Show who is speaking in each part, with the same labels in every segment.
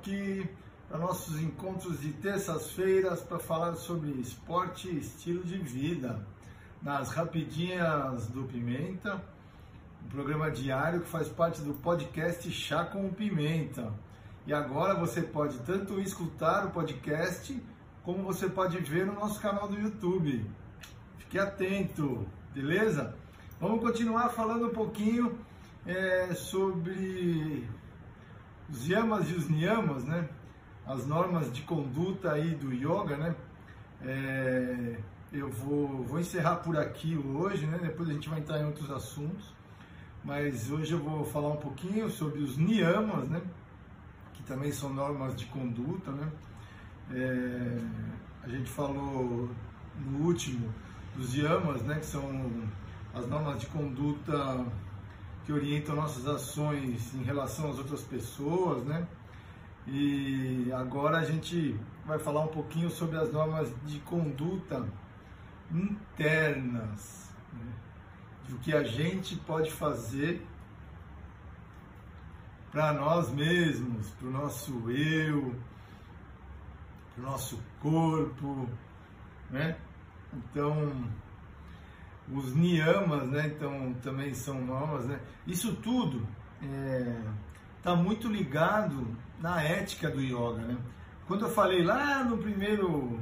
Speaker 1: Aqui para nossos encontros de terças-feiras para falar sobre esporte e estilo de vida nas Rapidinhas do Pimenta, um programa diário que faz parte do podcast Chá com Pimenta. E agora você pode tanto escutar o podcast como você pode ver no nosso canal do YouTube. Fique atento, beleza? Vamos continuar falando um pouquinho é, sobre os yamas e os niyamas, né? As normas de conduta aí do yoga, né? É, eu vou, vou encerrar por aqui hoje, né? Depois a gente vai entrar em outros assuntos. Mas hoje eu vou falar um pouquinho sobre os niyamas, né? Que também são normas de conduta, né? É, a gente falou no último dos yamas, né? Que são as normas de conduta que orientam nossas ações em relação às outras pessoas, né? E agora a gente vai falar um pouquinho sobre as normas de conduta internas, né? do que a gente pode fazer para nós mesmos, para o nosso eu, para o nosso corpo, né? Então, os niyamas, né? Então também são normas, né? Isso tudo está é, muito ligado na ética do yoga, né? Quando eu falei lá no primeiro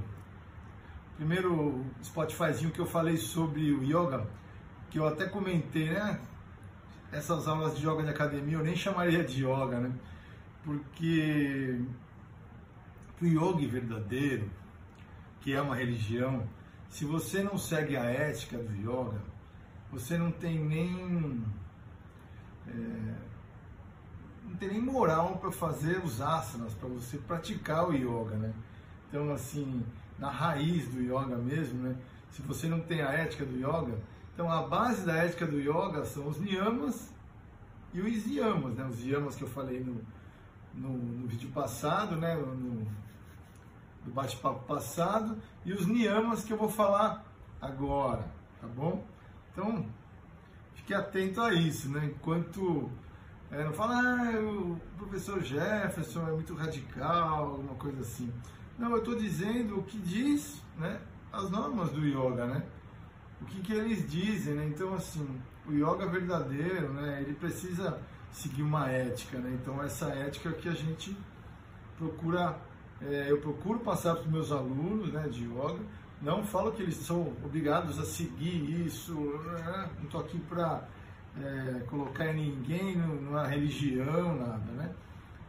Speaker 1: primeiro Spotifyzinho que eu falei sobre o yoga, que eu até comentei, né? Essas aulas de yoga de academia eu nem chamaria de yoga, né? Porque o yoga verdadeiro, que é uma religião, se você não segue a ética do yoga, você não tem nem é, não tem nem moral para fazer os asanas, para você praticar o yoga, né? Então, assim, na raiz do yoga mesmo, né? Se você não tem a ética do yoga, então a base da ética do yoga são os niyamas e os yamas, né? Os yamas que eu falei no, no, no vídeo passado, né? No, do bate-papo passado e os niyamas que eu vou falar agora, tá bom? Então, fique atento a isso, né? Enquanto é, não fala, ah, o professor Jefferson é muito radical, alguma coisa assim. Não, eu estou dizendo o que diz, né? As normas do yoga, né? O que, que eles dizem, né? Então, assim, o yoga verdadeiro, né? Ele precisa seguir uma ética, né? Então, essa ética que a gente procura é, eu procuro passar para os meus alunos né, de yoga. Não falo que eles são obrigados a seguir isso, né? não estou aqui para é, colocar ninguém numa religião, nada, né?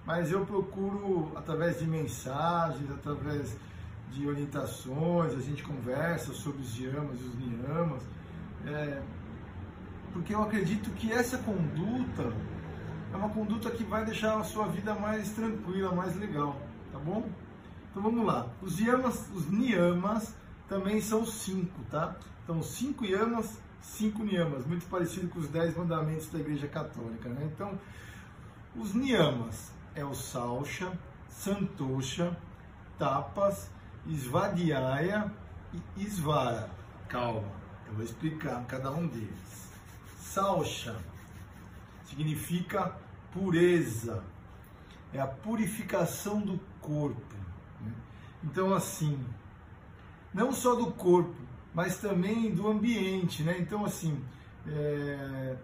Speaker 1: Mas eu procuro, através de mensagens, através de orientações, a gente conversa sobre os yamas e os niyamas, é, porque eu acredito que essa conduta é uma conduta que vai deixar a sua vida mais tranquila, mais legal tá bom? Então vamos lá. Os yamas, os niyamas também são cinco, tá? Então cinco yamas, cinco niyamas, muito parecido com os dez mandamentos da Igreja Católica, né? Então os niyamas é o salcha, santosha, tapas, svadhyaya e svara. Calma, eu vou explicar cada um deles. Salcha significa pureza, é a purificação do corpo. Né? Então, assim, não só do corpo, mas também do ambiente, né? Então, assim, é...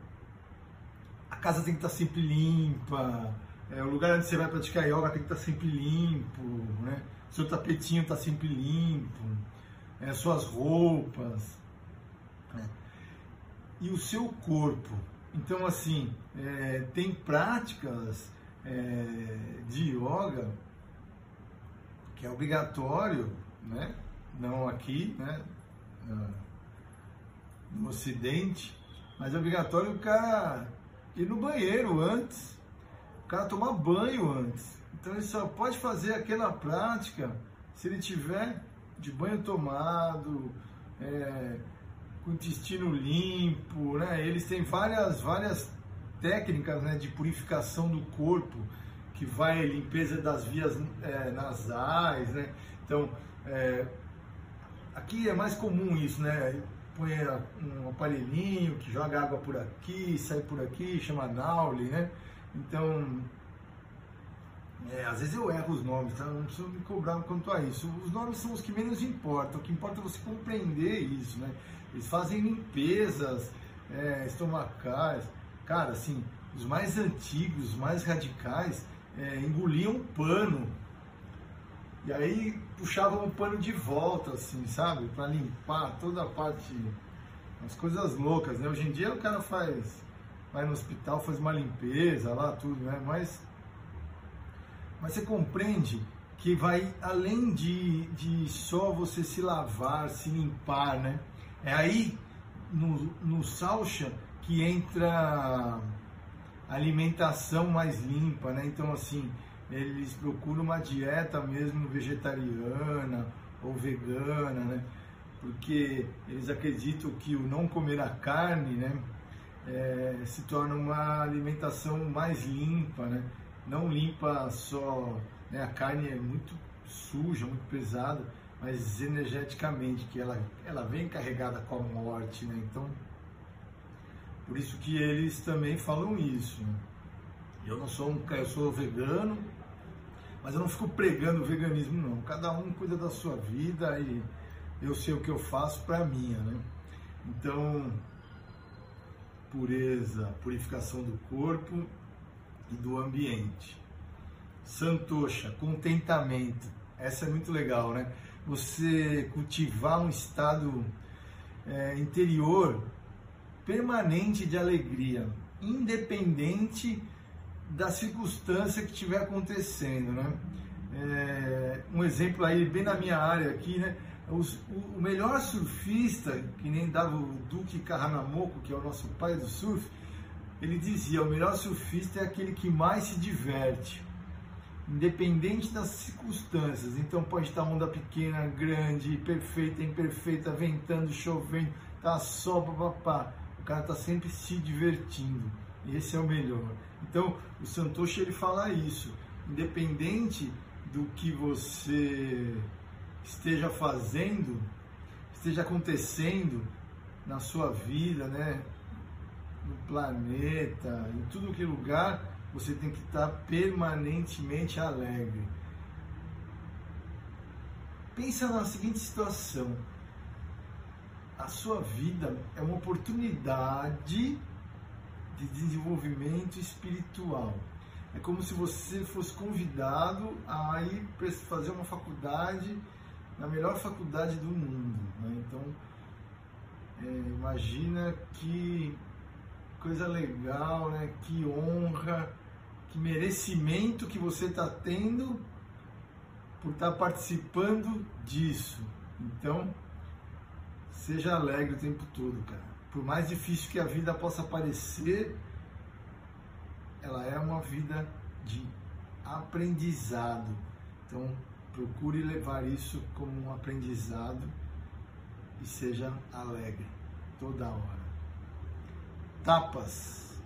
Speaker 1: a casa tem que estar sempre limpa, é, o lugar onde você vai praticar yoga tem que estar sempre limpo, né? Seu tapetinho está sempre limpo, é, suas roupas, né? e o seu corpo. Então, assim, é, tem práticas é, de yoga, que é obrigatório, né? não aqui, né? no Ocidente, mas é obrigatório o cara ir no banheiro antes, o cara tomar banho antes. Então ele só pode fazer aquela prática se ele tiver de banho tomado, é, com intestino limpo, né? Eles têm várias, várias técnicas né, de purificação do corpo, que vai limpeza das vias é, nasais, né? Então, é, aqui é mais comum isso, né? Põe um aparelhinho que joga água por aqui, sai por aqui, chama Nauli, né? Então, É, às vezes eu erro os nomes, tá? não preciso me cobrar quanto a isso. Os nomes são os que menos importam, o que importa é você compreender isso, né? Eles fazem limpezas é, estomacais. Cara, assim, os mais antigos, os mais radicais, é, engoliam pano. E aí puxavam o pano de volta, assim, sabe? Para limpar toda a parte. As coisas loucas, né? Hoje em dia o cara faz. Vai no hospital, faz uma limpeza lá, tudo, né? Mas. Mas você compreende que vai além de, de só você se lavar, se limpar, né? É aí no, no salcha que entra alimentação mais limpa, né? Então, assim, eles procuram uma dieta mesmo vegetariana ou vegana, né? Porque eles acreditam que o não comer a carne, né? É, se torna uma alimentação mais limpa, né? Não limpa só, né? A carne é muito suja, muito pesada, mas energeticamente, que ela, ela vem carregada com a morte, né? Então, por isso que eles também falam isso. Eu não sou um, eu sou vegano, mas eu não fico pregando o veganismo não. Cada um cuida da sua vida e eu sei o que eu faço para minha, né? Então, pureza, purificação do corpo e do ambiente. Santosha, contentamento. Essa é muito legal, né? Você cultivar um estado é, interior permanente de alegria, independente da circunstância que estiver acontecendo, né? É, um exemplo aí bem na minha área aqui, né? Os, o, o, melhor surfista, que nem dava o Duque Kahanamoku, que é o nosso pai do surf, ele dizia: o melhor surfista é aquele que mais se diverte, independente das circunstâncias. Então pode estar onda pequena, grande, perfeita, imperfeita, ventando, chovendo, tá só papapá cara está sempre se divertindo. Esse é o melhor. Então, o Santoshi ele fala isso. Independente do que você esteja fazendo, esteja acontecendo na sua vida, né? no planeta, em tudo que lugar, você tem que estar permanentemente alegre. Pensa na seguinte situação a sua vida é uma oportunidade de desenvolvimento espiritual. É como se você fosse convidado a ir fazer uma faculdade na melhor faculdade do mundo. Né? Então, é, imagina que coisa legal, né? que honra, que merecimento que você está tendo por estar tá participando disso. Então, Seja alegre o tempo todo, cara. Por mais difícil que a vida possa parecer, ela é uma vida de aprendizado. Então, procure levar isso como um aprendizado e seja alegre toda hora. Tapas.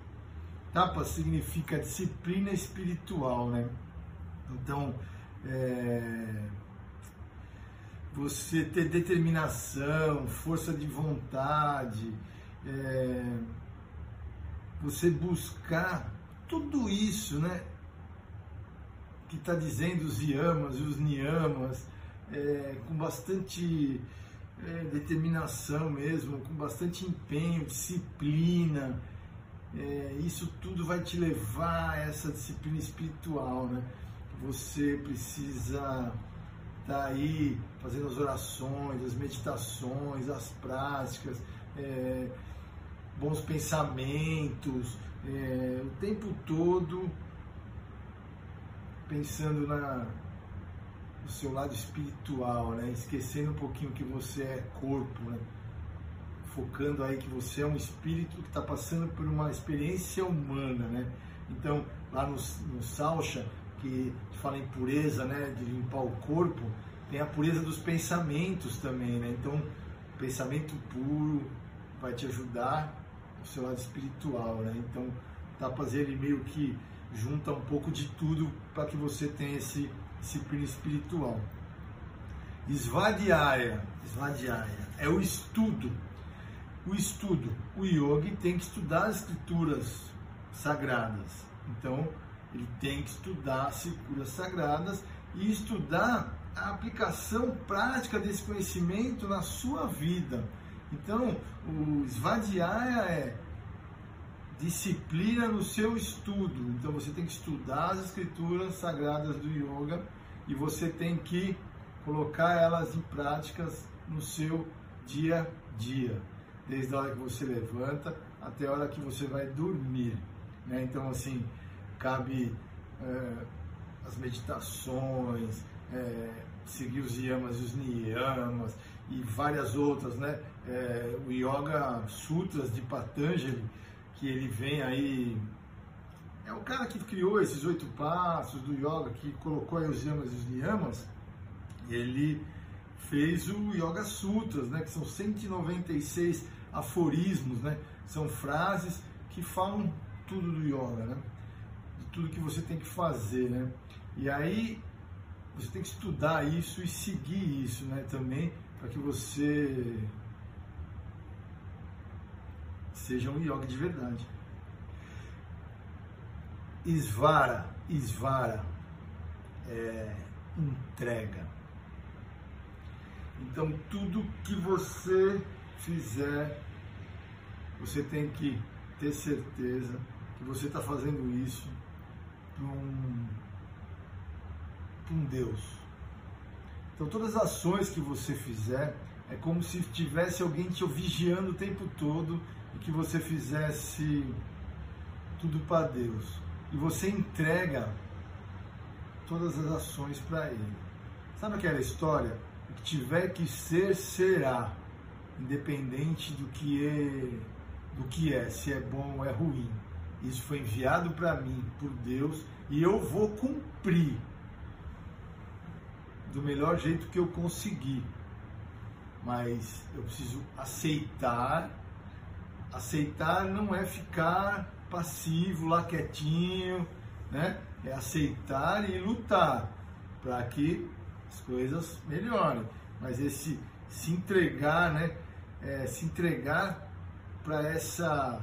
Speaker 1: Tapas significa disciplina espiritual, né? Então, é, você ter determinação, força de vontade, é, você buscar tudo isso, né? Que está dizendo os yamas e os niyamas, é, com bastante é, determinação mesmo, com bastante empenho, disciplina. É, isso tudo vai te levar a essa disciplina espiritual, né? Você precisa está aí fazendo as orações, as meditações, as práticas, é, bons pensamentos, é, o tempo todo pensando na, no seu lado espiritual, né? esquecendo um pouquinho que você é corpo, né? focando aí que você é um espírito que está passando por uma experiência humana. Né? Então, lá no, no Salcha, que fala em pureza, né, de limpar o corpo, tem a pureza dos pensamentos também, né? Então, pensamento puro vai te ajudar no seu lado espiritual, né? Então, tapas ele meio que junta um pouco de tudo para que você tenha esse disciplina espiritual. Svadhyaya, Svadhyaya é o estudo. O estudo, o yogi tem que estudar as escrituras sagradas. Então, ele tem que estudar as figuras sagradas e estudar a aplicação prática desse conhecimento na sua vida. Então, o Svadhyaya é disciplina no seu estudo. Então, você tem que estudar as escrituras sagradas do yoga e você tem que colocar elas em práticas no seu dia a dia, desde a hora que você levanta até a hora que você vai dormir. Né? Então, assim, cabe é, as meditações, é, seguir os yamas e os niyamas e várias outras, né? É, o Yoga Sutras de Patanjali, que ele vem aí é o cara que criou esses oito passos do yoga, que colocou aí os yamas e os niyamas, ele fez o Yoga Sutras, né, que são 196 aforismos, né, são frases que falam tudo do yoga, né, de tudo que você tem que fazer, né, e aí você tem que estudar isso e seguir isso, né, também, para que você seja um yoga de verdade. Isvara, Isvara, é, entrega. Então, tudo que você fizer, você tem que ter certeza que você está fazendo isso para um, um Deus. Então, todas as ações que você fizer, é como se tivesse alguém te vigiando o tempo todo e que você fizesse tudo para Deus. E você entrega todas as ações para Ele. Sabe aquela história? O que tiver que ser, será, independente do que é, do que é, se é bom ou é ruim. Isso foi enviado para mim por Deus e eu vou cumprir do melhor jeito que eu conseguir. Mas eu preciso aceitar. Aceitar não é ficar passivo lá quietinho, né? É aceitar e lutar para que as coisas melhorem. Mas esse se entregar, né? É, se entregar para essa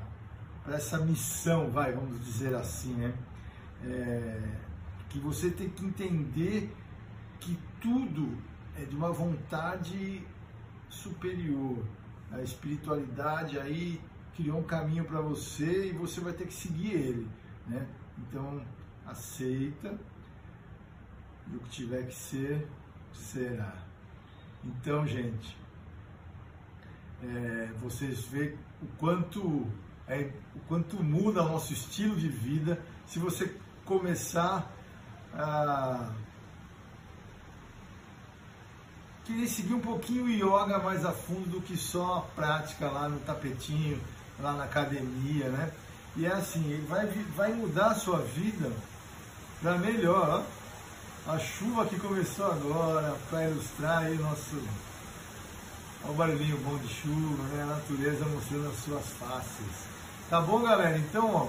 Speaker 1: para essa missão, vai, vamos dizer assim, né? É, que você tem que entender que tudo é de uma vontade superior. A espiritualidade aí criou um caminho para você e você vai ter que seguir ele, né? Então aceita e o que tiver que ser será. Então, gente, é, vocês veem o quanto é, o quanto muda o nosso estilo de vida se você começar a querer seguir um pouquinho o yoga mais a fundo do que só a prática lá no tapetinho, lá na academia, né? E é assim, ele vai, vai mudar a sua vida para melhor. Ó. A chuva que começou agora para ilustrar aí nosso. Olha o barulhinho bom de chuva, né? A natureza mostrando as suas faces. Tá bom, galera? Então, ó.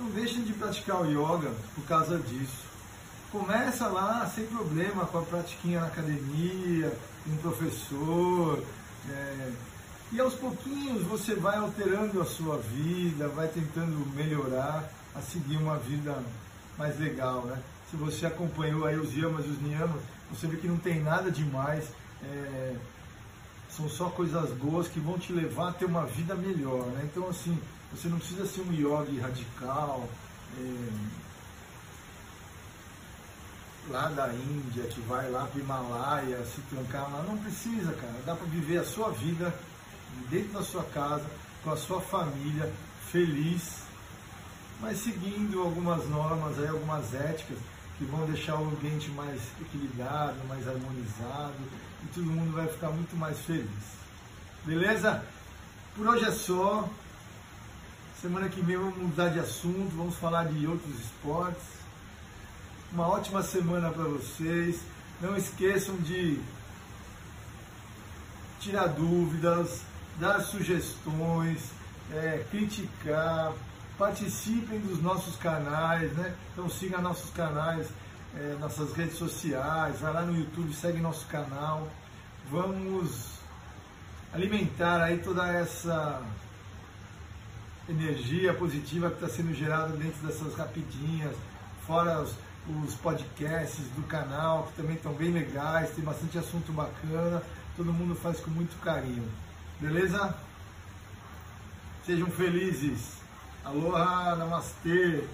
Speaker 1: Não deixem de praticar o yoga por causa disso. Começa lá sem problema com a pratiquinha na academia, um professor. É, e aos pouquinhos você vai alterando a sua vida, vai tentando melhorar, a seguir uma vida mais legal, né? Se você acompanhou aí os yamas e os niyamas, você vê que não tem nada demais, é, são só coisas boas que vão te levar a ter uma vida melhor, né? Então assim, você não precisa ser um yogi radical, é, lá da Índia, que vai lá para o Himalaia, se trancar lá, não precisa, cara. Dá para viver a sua vida dentro da sua casa, com a sua família, feliz, mas seguindo algumas normas, aí, algumas éticas que vão deixar o ambiente mais equilibrado, mais harmonizado e todo mundo vai ficar muito mais feliz. Beleza? Por hoje é só. Semana que vem vamos mudar de assunto, vamos falar de outros esportes. Uma ótima semana para vocês. Não esqueçam de tirar dúvidas, dar sugestões, é, criticar, participem dos nossos canais, né? Então siga nossos canais, é, nossas redes sociais, vai lá no YouTube, segue nosso canal. Vamos alimentar aí toda essa energia positiva que está sendo gerada dentro dessas rapidinhas, fora os, os podcasts do canal, que também estão bem legais, tem bastante assunto bacana, todo mundo faz com muito carinho. Beleza? Sejam felizes. Aloha, namastê.